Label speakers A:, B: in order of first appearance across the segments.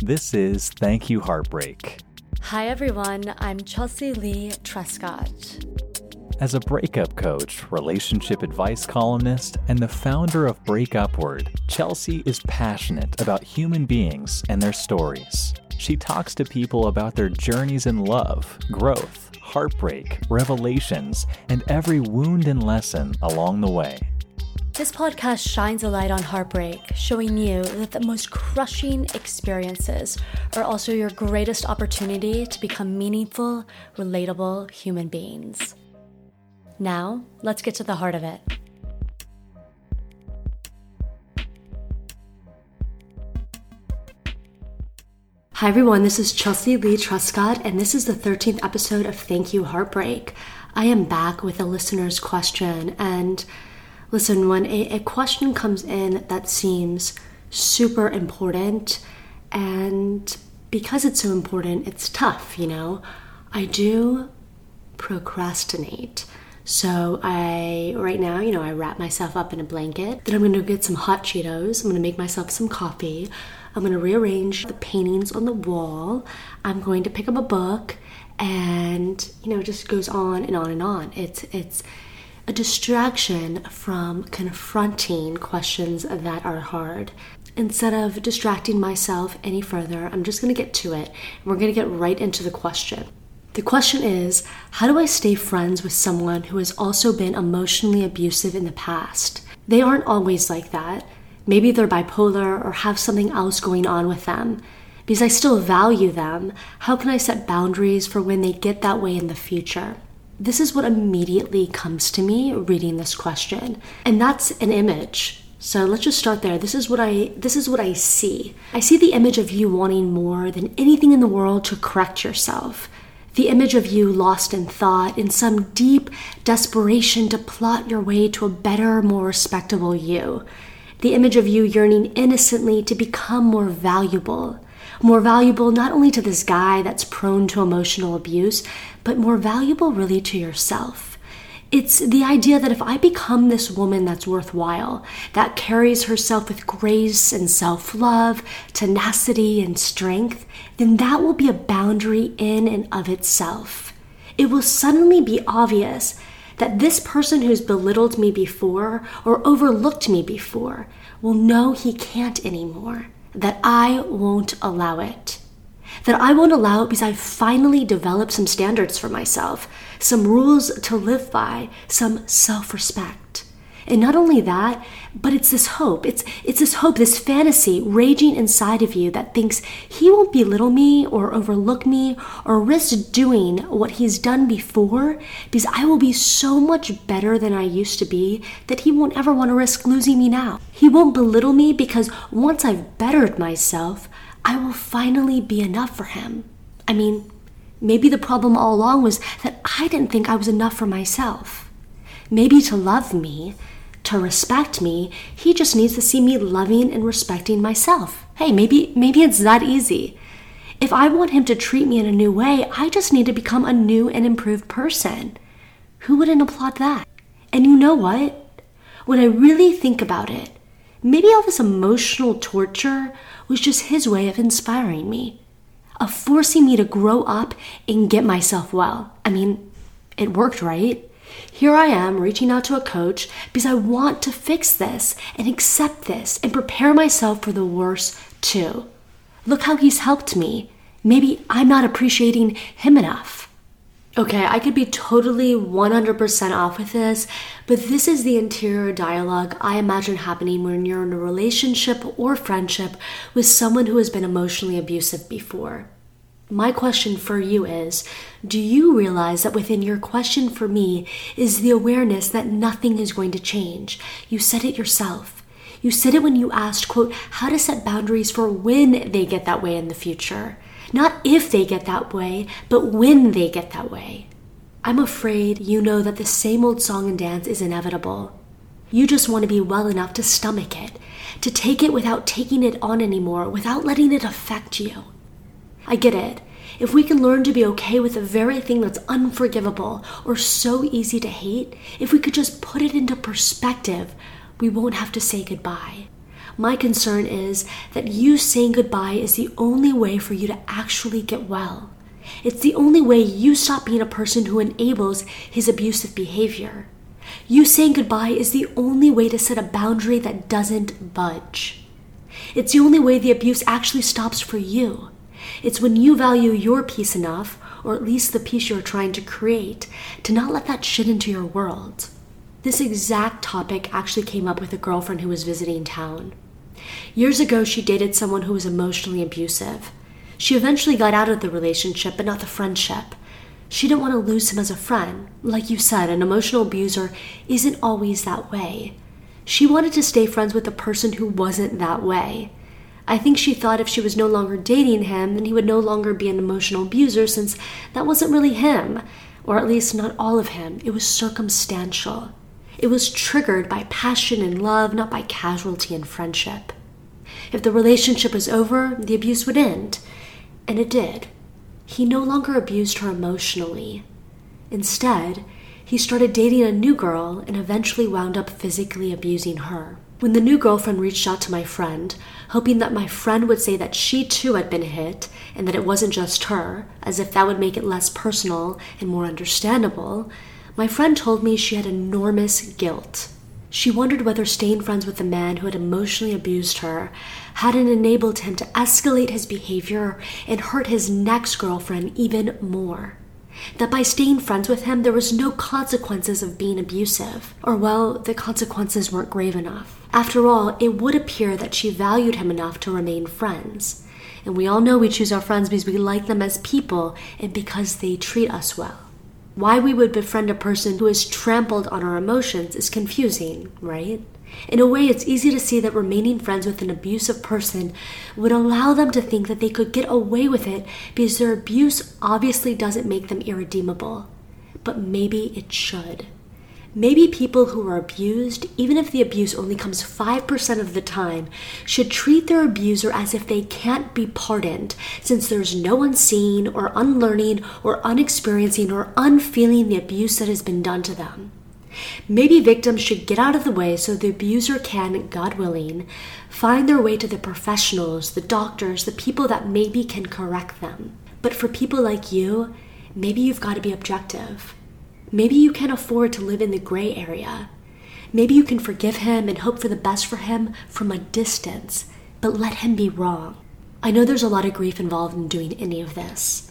A: This is Thank You Heartbreak.
B: Hi, everyone. I'm Chelsea Leigh Trescott.
A: As a breakup coach, relationship advice columnist, and the founder of Break Upward, Chelsea is passionate about human beings and their stories. She talks to people about their journeys in love, growth, heartbreak, revelations, and every wound and lesson along the way.
B: This podcast shines a light on heartbreak, showing you that the most crushing experiences are also your greatest opportunity to become meaningful, relatable human beings. Now, let's get to the heart of it. Hi, everyone. This is Chelsea Leigh Trescott, and this is the 13th episode of Thank You Heartbreak. I am back with a listener's question. And listen, when a, a question comes in that seems super important, and because it's so important, it's tough, you know, I do procrastinate. So I right now, you know, I wrap myself up in a blanket. Then I'm to get some hot Cheetos. I'm to make myself some coffee. I'm to rearrange the paintings on the wall. I'm going to pick up a book and, you know, it just goes on and on and on. It's it's a distraction from confronting questions that are hard. Instead of distracting myself any further, I'm just to get to it. And we're to get right into the question. The question is how do I stay friends with someone who has also been emotionally abusive in the past? They aren't always like that. Maybe they're bipolar or have something else going on with them. Because I still value them, how can I set boundaries for when they get that way in the future? This is what immediately comes to me reading this question. And that's an image. So let's just start there. This is what I this is what I see. I see the image of you wanting more than anything in the world to correct yourself the image of you lost in thought, in some deep desperation to plot your way to a better, more respectable you. The image of you yearning innocently to become more valuable. More valuable not only to this guy that's prone to emotional abuse, but more valuable really to yourself. It's the idea that if I become this woman that's worthwhile, that carries herself with grace and self love, tenacity and strength, then that will be a boundary in and of itself. It will suddenly be obvious that this person who's belittled me before or overlooked me before will know he can't anymore, that I won't allow it that I won't allow it because I've finally developed some standards for myself, some rules to live by, some self respect. And not only that, but it's this hope. It's, it's this hope, this fantasy raging inside of you that thinks he won't belittle me or overlook me or risk doing what he's done before because I will be so much better than I used to be that he won't ever want to risk losing me now. He won't belittle me because once I've bettered myself, I will finally be enough for him. I mean, maybe the problem all along was that I didn't think I was enough for myself. Maybe to love me, to respect me, he just needs to see me loving and respecting myself. Hey, maybe maybe it's that easy. If I want him to treat me in a new way, I just need to become a new and improved person. Who wouldn't applaud that? And you know what? When I really think about it, maybe all this emotional torture was just his way of inspiring me, of forcing me to grow up and get myself well. I mean, it worked, right? Here I am reaching out to a coach because I want to fix this and accept this and prepare myself for the worst too. Look how he's helped me. Maybe I'm not appreciating him enough. Okay, I could be totally 100% off with this, but this is the interior dialogue I imagine happening when you're in a relationship or friendship with someone who has been emotionally abusive before. My question for you is Do you realize that within your question for me is the awareness that nothing is going to change? You said it yourself. You said it when you asked, quote, how to set boundaries for when they get that way in the future. Not if they get that way, but when they get that way. I'm afraid you know that the same old song and dance is inevitable. You just want to be well enough to stomach it, to take it without taking it on anymore, without letting it affect you. I get it. If we can learn to be okay with the very thing that's unforgivable or so easy to hate, if we could just put it into perspective, we won't have to say goodbye. My concern is that you saying goodbye is the only way for you to actually get well. It's the only way you stop being a person who enables his abusive behavior. You saying goodbye is the only way to set a boundary that doesn't budge. It's the only way the abuse actually stops for you. It's when you value your peace enough, or at least the peace you're trying to create, to not let that shit into your world. This exact topic actually came up with a girlfriend who was visiting town. Years ago, she dated someone who was emotionally abusive. She eventually got out of the relationship, but not the friendship. She didn't want to lose him as a friend. Like you said, an emotional abuser isn't always that way. She wanted to stay friends with a person who wasn't that way. I think she thought if she was no longer dating him, then he would no longer be an emotional abuser since that wasn't really him, or at least not all of him. It was circumstantial. It was triggered by passion and love, not by casualty and friendship. If the relationship was over, the abuse would end. And it did. He no longer abused her emotionally. Instead, he started dating a new girl and eventually wound up physically abusing her. When the new girlfriend reached out to my friend, hoping that my friend would say that she too had been hit and that it wasn't just her, as if that would make it less personal and more understandable, my friend told me she had enormous guilt. She wondered whether staying friends with the man who had emotionally abused her hadn't enabled him to escalate his behavior and hurt his next girlfriend even more. That by staying friends with him, there was no consequences of being abusive, or well, the consequences weren't grave enough. After all, it would appear that she valued him enough to remain friends. And we all know we choose our friends because we like them as people and because they treat us well. Why we would befriend a person who has trampled on our emotions is confusing, right? In a way, it's easy to see that remaining friends with an abusive person would allow them to think that they could get away with it because their abuse obviously doesn't make them irredeemable. But maybe it should. Maybe people who are abused, even if the abuse only comes 5% of the time, should treat their abuser as if they can't be pardoned, since there's no unseeing or unlearning or unexperiencing or unfeeling the abuse that has been done to them. Maybe victims should get out of the way so the abuser can, God willing, find their way to the professionals, the doctors, the people that maybe can correct them. But for people like you, maybe you've got to be objective. Maybe you can afford to live in the gray area. Maybe you can forgive him and hope for the best for him from a distance, but let him be wrong. I know there's a lot of grief involved in doing any of this.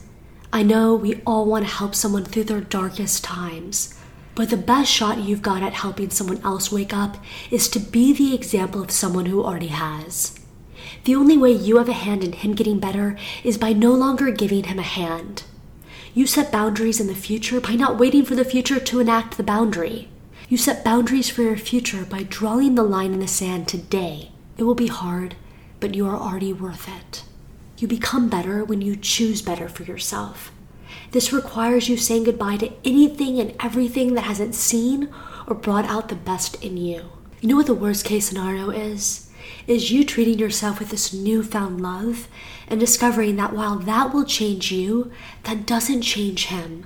B: I know we all want to help someone through their darkest times, but the best shot you've got at helping someone else wake up is to be the example of someone who already has. The only way you have a hand in him getting better is by no longer giving him a hand. You set boundaries in the future by not waiting for the future to enact the boundary. You set boundaries for your future by drawing the line in the sand today. It will be hard, but you are already worth it. You become better when you choose better for yourself. This requires you saying goodbye to anything and everything that hasn't seen or brought out the best in you. You know what the worst case scenario is? is you treating yourself with this newfound love and discovering that while that will change you, that doesn't change him.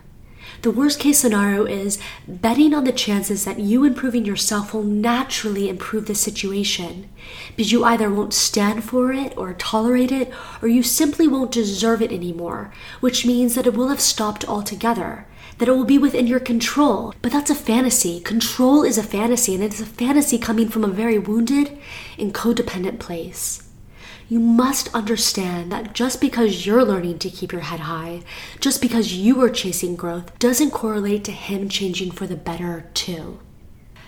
B: The worst case scenario is betting on the chances that you improving yourself will naturally improve the situation because you either won't stand for it or tolerate it or you simply won't deserve it anymore, which means that it will have stopped altogether that it will be within your control. But that's a fantasy. Control is a fantasy, and it is a fantasy coming from a very wounded and codependent place. You must understand that just because you're learning to keep your head high, just because you are chasing growth, doesn't correlate to him changing for the better, too.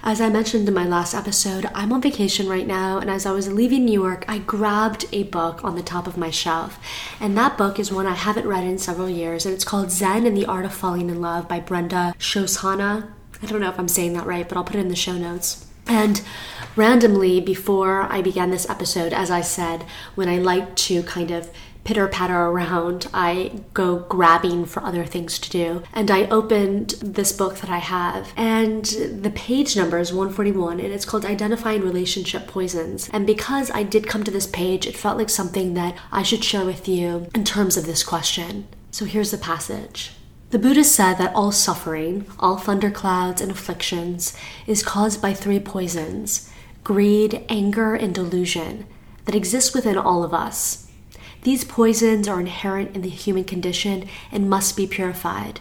B: As I mentioned in my last episode, I'm on vacation right now, and as I was leaving New York, I grabbed a book on the top of my shelf. And that book is one I haven't read in several years, and it's called Zen and the Art of Falling in Love by Brenda Shoshanna. I don't know if I'm saying that right, but I'll put it in the show notes. And randomly, before I began this episode, as I said, when I like to kind of pitter patter around, I go grabbing for other things to do. And I opened this book that I have, and the page number is 141, and it's called Identifying Relationship Poisons. And because I did come to this page, it felt like something that I should share with you in terms of this question. So here's the passage. The Buddha said that all suffering, all thunderclouds and afflictions, is caused by three poisons greed, anger, and delusion that exist within all of us. These poisons are inherent in the human condition and must be purified.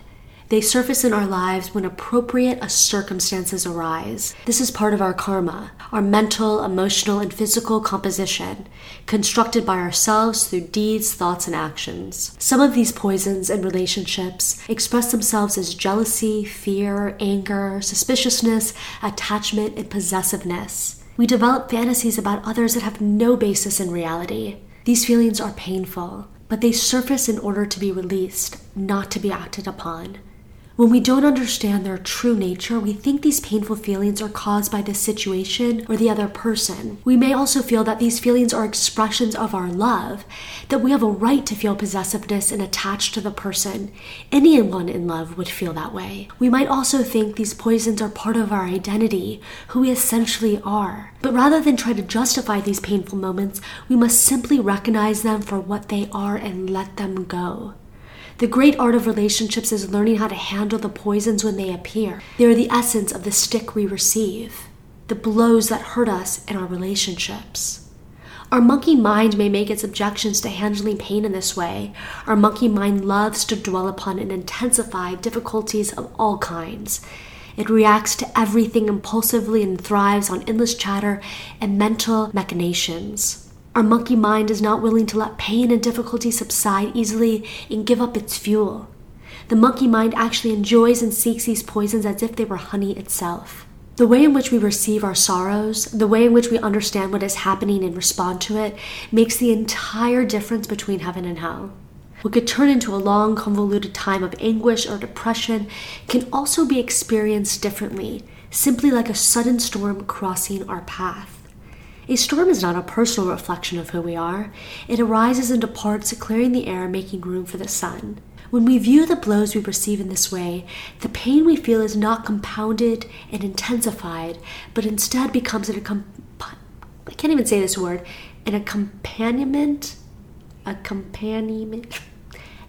B: They surface in our lives when appropriate circumstances arise. This is part of our karma, our mental, emotional, and physical composition, constructed by ourselves through deeds, thoughts, and actions. Some of these poisons in relationships express themselves as jealousy, fear, anger, suspiciousness, attachment, and possessiveness. We develop fantasies about others that have no basis in reality. These feelings are painful, but they surface in order to be released, not to be acted upon. When we don't understand their true nature, we think these painful feelings are caused by the situation or the other person. We may also feel that these feelings are expressions of our love, that we have a right to feel possessiveness and attached to the person. Anyone in love would feel that way. We might also think these poisons are part of our identity, who we essentially are. But rather than try to justify these painful moments, we must simply recognize them for what they are and let them go. The great art of relationships is learning how to handle the poisons when they appear. They are the essence of the stick we receive, the blows that hurt us in our relationships. Our monkey mind may make its objections to handling pain in this way. Our monkey mind loves to dwell upon and intensify difficulties of all kinds. It reacts to everything impulsively and thrives on endless chatter and mental machinations. Our monkey mind is not willing to let pain and difficulty subside easily and give up its fuel. The monkey mind actually enjoys and seeks these poisons as if they were honey itself. The way in which we receive our sorrows, the way in which we understand what is happening and respond to it, makes the entire difference between heaven and hell. What could turn into a long, convoluted time of anguish or depression can also be experienced differently, simply like a sudden storm crossing our path. A storm is not a personal reflection of who we are. It arises and departs, clearing the air, making room for the sun. When we view the blows we receive in this way, the pain we feel is not compounded and intensified, but instead becomes a comp- I can't even say this word, an accompaniment, accompaniment.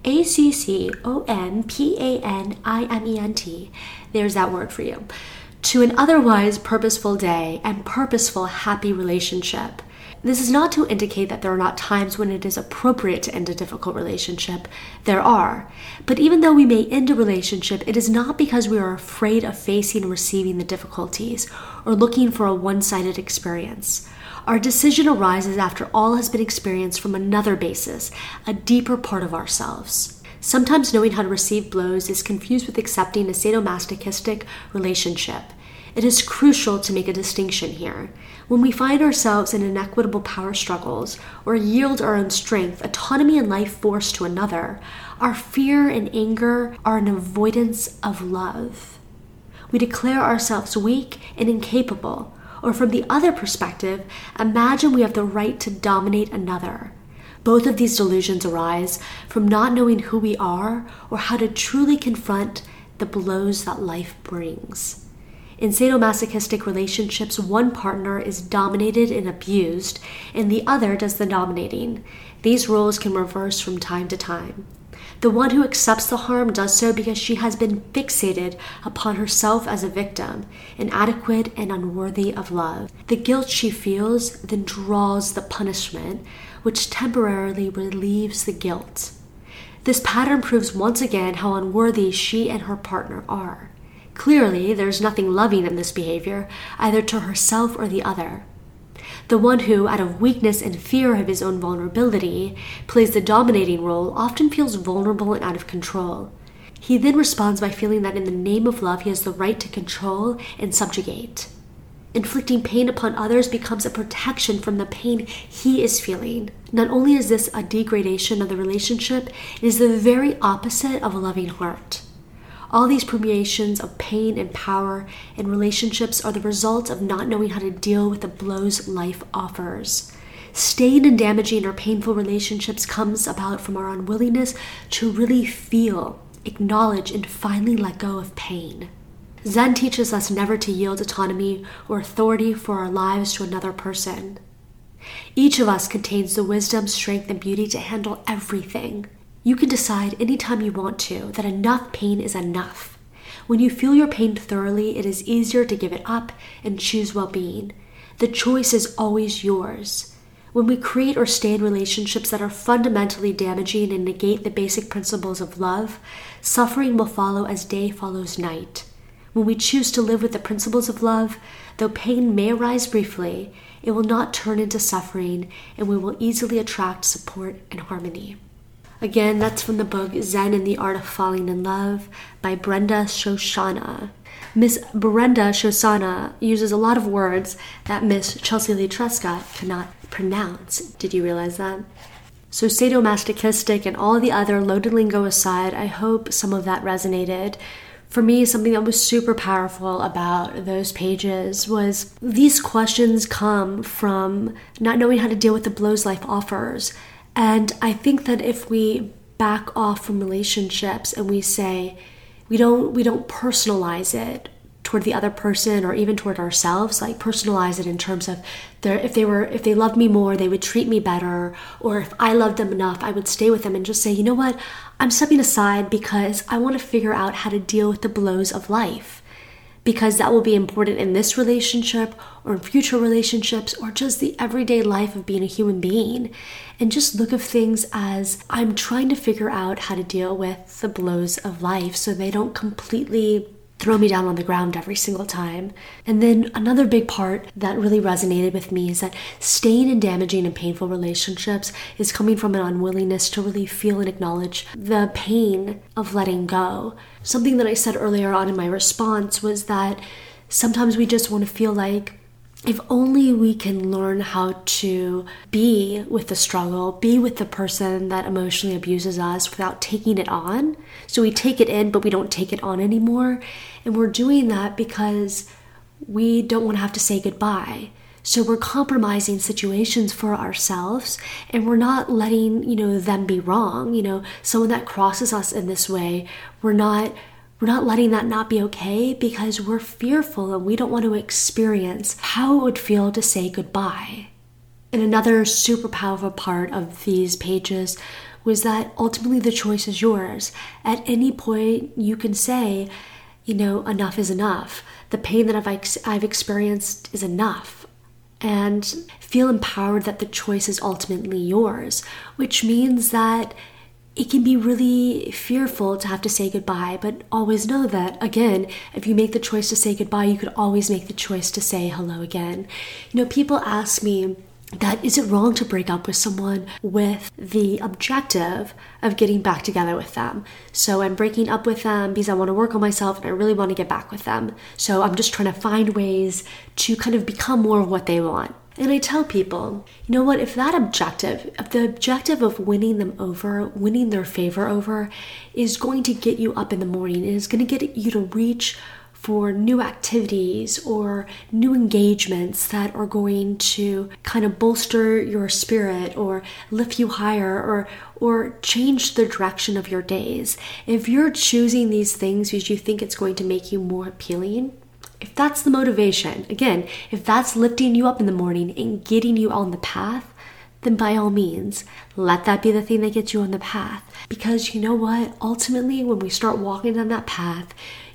B: A C C O N P A N I M E N T. There's that word for you to an otherwise purposeful day and purposeful happy relationship. This is not to indicate that there are not times when it is appropriate to end a difficult relationship. There are. But even though we may end a relationship, it is not because we are afraid of facing and receiving the difficulties or looking for a one sided experience. Our decision arises after all has been experienced from another basis, a deeper part of ourselves. Sometimes knowing how to receive blows is confused with accepting a sadomasochistic relationship. It is crucial to make a distinction here. When we find ourselves in inequitable power struggles or yield our own strength, autonomy, and life force to another, our fear and anger are an avoidance of love. We declare ourselves weak and incapable, or from the other perspective, imagine we have the right to dominate another. Both of these delusions arise from not knowing who we are or how to truly confront the blows that life brings. In sadomasochistic relationships, one partner is dominated and abused, and the other does the dominating. These roles can reverse from time to time. The one who accepts the harm does so because she has been fixated upon herself as a victim, inadequate and unworthy of love. The guilt she feels then draws the punishment, which temporarily relieves the guilt. This pattern proves once again how unworthy she and her partner are. Clearly, there's nothing loving in this behavior, either to herself or the other. The one who, out of weakness and fear of his own vulnerability, plays the dominating role often feels vulnerable and out of control. He then responds by feeling that in the name of love he has the right to control and subjugate. Inflicting pain upon others becomes a protection from the pain he is feeling. Not only is this a degradation of the relationship, it is the very opposite of a loving heart. All these permeations of pain and power in relationships are the result of not knowing how to deal with the blows life offers. Staying and damaging our painful relationships comes about from our unwillingness to really feel, acknowledge, and finally let go of pain. Zen teaches us never to yield autonomy or authority for our lives to another person. Each of us contains the wisdom, strength, and beauty to handle everything. You can decide anytime you want to that enough pain is enough. When you feel your pain thoroughly, it is easier to give it up and choose well being. The choice is always yours. When we create or stay in relationships that are fundamentally damaging and negate the basic principles of love, suffering will follow as day follows night. When we choose to live with the principles of love, though pain may arise briefly, it will not turn into suffering and we will easily attract support and harmony. Again, that's from the book Zen and the Art of Falling in Love by Brenda Shoshanna. Miss Brenda Shoshanna uses a lot of words that Miss Chelsea Leigh Trescott cannot pronounce. Did you realize that? So, sadomasochistic and all the other loaded lingo aside, I hope some of that resonated. For me, something that was super powerful about those pages was these questions come from not knowing how to deal with the blows life offers. And I think that if we back off from relationships and we say, we don't we don't personalize it toward the other person or even toward ourselves like personalize it in terms of their if they were if they loved me more they would treat me better. Or if i loved them enough i would stay with them and just say you know what? I'm stepping aside because i want to figure out how to deal with the blows of life. Because that will be important in this relationship or in future relationships or just the everyday life of being a human being. And just look of things as I'm trying to figure out how to deal with the blows of life so they don't completely throw me down on the ground every single time. And then another big part that really resonated with me is that staying in damaging and painful relationships is coming from an unwillingness to really feel and acknowledge the pain of letting go. Something that I said earlier on in my response was that sometimes we just want to feel like if only we can learn how to be with the struggle, be with the person that emotionally abuses us without taking it on. So we take it in, but we don't take it on anymore. And we're doing that because we don't want to have to say goodbye. So we're compromising situations for ourselves and we're not letting, you know, them be wrong. You know, someone that crosses us in this way, we're not we're not letting that not be okay because we're fearful and we don't want to experience how it would feel to say goodbye. And another super powerful part of these pages was that ultimately the choice is yours. At any point, you can say, you know, enough is enough. The pain that I've, ex- I've experienced is enough. And feel empowered that the choice is ultimately yours, which means that it can be really fearful to have to say goodbye, but always know that, again, if you make the choice to say goodbye, you could always make the choice to say hello again. You know, people ask me, that is it wrong to break up with someone with the objective of getting back together with them? So I'm breaking up with them because I want to work on myself and I really want to get back with them. So I'm just trying to find ways to kind of become more of what they want. And I tell people, you know what, if that objective, if the objective of winning them over, winning their favor over, is going to get you up in the morning and is going to get you to reach for new activities or new engagements that are going to kind of bolster your spirit or lift you higher or or change the direction of your days. If you're choosing these things because you think it's going to make you more appealing, if that's the motivation, again, if that's lifting you up in the morning and getting you on the path, then by all means, let that be the thing that gets you on the path. Because you know what? Ultimately, when we start walking down that path,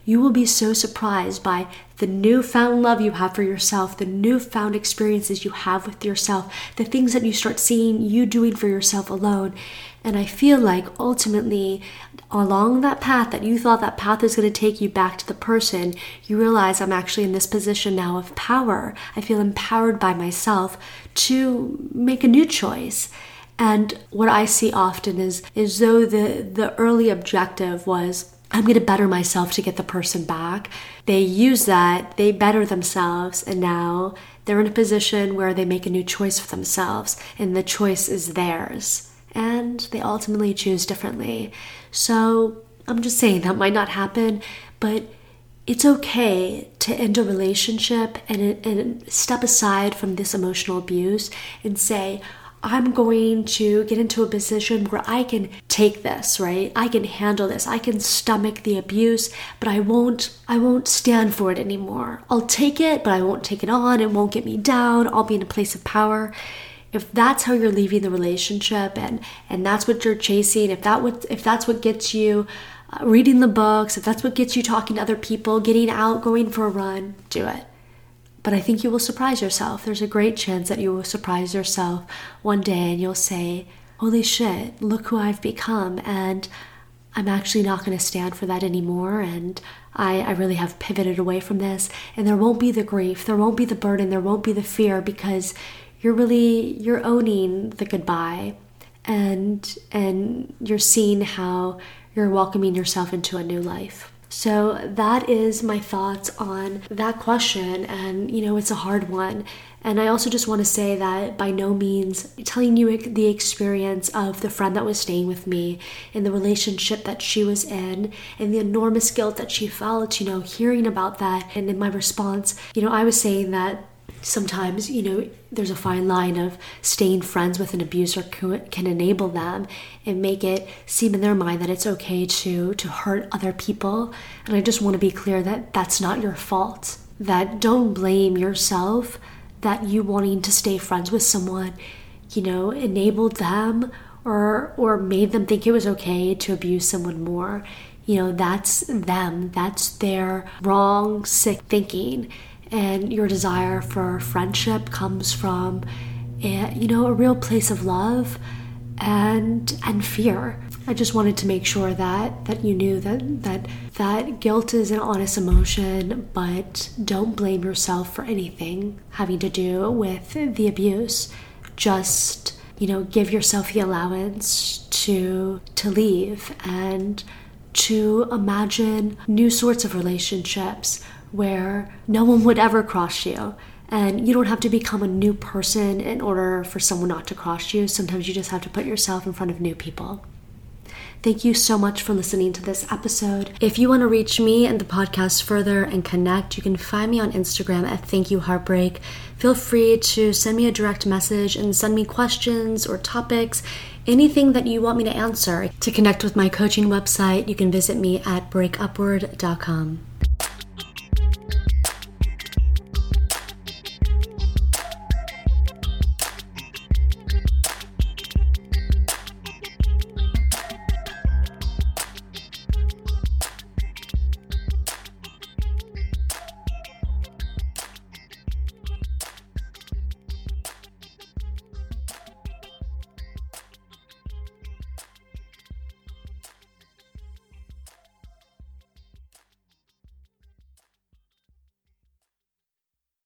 B: you will be so surprised by the newfound love you have for yourself, the newfound experiences you have with yourself, the things that you start seeing you doing for yourself alone. And I feel like ultimately, along that path that you thought that path was going to take you back to the person, you realize I'm actually in this position now of power. I feel empowered by myself to make a new choice. And what I see often is is though the the early objective was I'm going to better myself to get the person back. They use that, they better themselves, and now they're in a position where they make a new choice for themselves, and the choice is theirs and they ultimately choose differently. So I'm just saying that might not happen, but it's okay to end a relationship and, and step aside from this emotional abuse and say, I'm going to get into a position where I can take this, right? I can handle this. I can stomach the abuse, but I won't I won't stand for it anymore. I'll take it, but I won't take it on. It won't get me down. I'll be in a place of power if that's how you're leaving the relationship and and that's what you're chasing if that what if that's what gets you uh, reading the books if that's what gets you talking to other people getting out going for a run do it but I think you will surprise yourself. There's a great chance that you will surprise yourself one day and you'll say, Holy shit, look who I've become. And I'm actually not going to stand for that anymore. And I, I really have pivoted away from this. And there won't be the grief, there won't be the burden, there won't be the fear because you're really you're owning the goodbye and and you're seeing how you're welcoming yourself into a new life. So that is my thoughts on that question. And, you know, it's a hard one. And I also just want to say that by no means telling you the experience of the friend that was staying with me and the relationship that she was in and the enormous guilt that she felt, you know, hearing about that. And in my response, you know, I was saying that sometimes, you know, there's a fine line of staying friends with an abuser can enable them and make it seem in their mind that it's okay to to hurt other people. And I just want to be clear that that's not your fault. That don't blame yourself that you wanting to stay friends with someone, you know, enabled them or or made them think it was okay to abuse someone more. You know, that's them. That's their wrong, sick thinking and your desire for friendship comes from a, you know a real place of love and and fear. I just wanted to make sure that that you knew that that that guilt is an honest emotion but don't blame yourself for anything having to do with the abuse. Just you know give yourself the allowance to to leave and to imagine new sorts of relationships where no one would ever cross you. And you don't have to become a new person in order for someone not to cross you. Sometimes you just have to put yourself in front of new people. Thank you so much for listening to this episode. If you want to reach me and the podcast further and connect, you can find me on Instagram at Thank You Heartbreak. Feel free to send me a direct message and send me questions or topics, anything that you want me to answer. To connect with my coaching website, you can visit me at breakupward.com.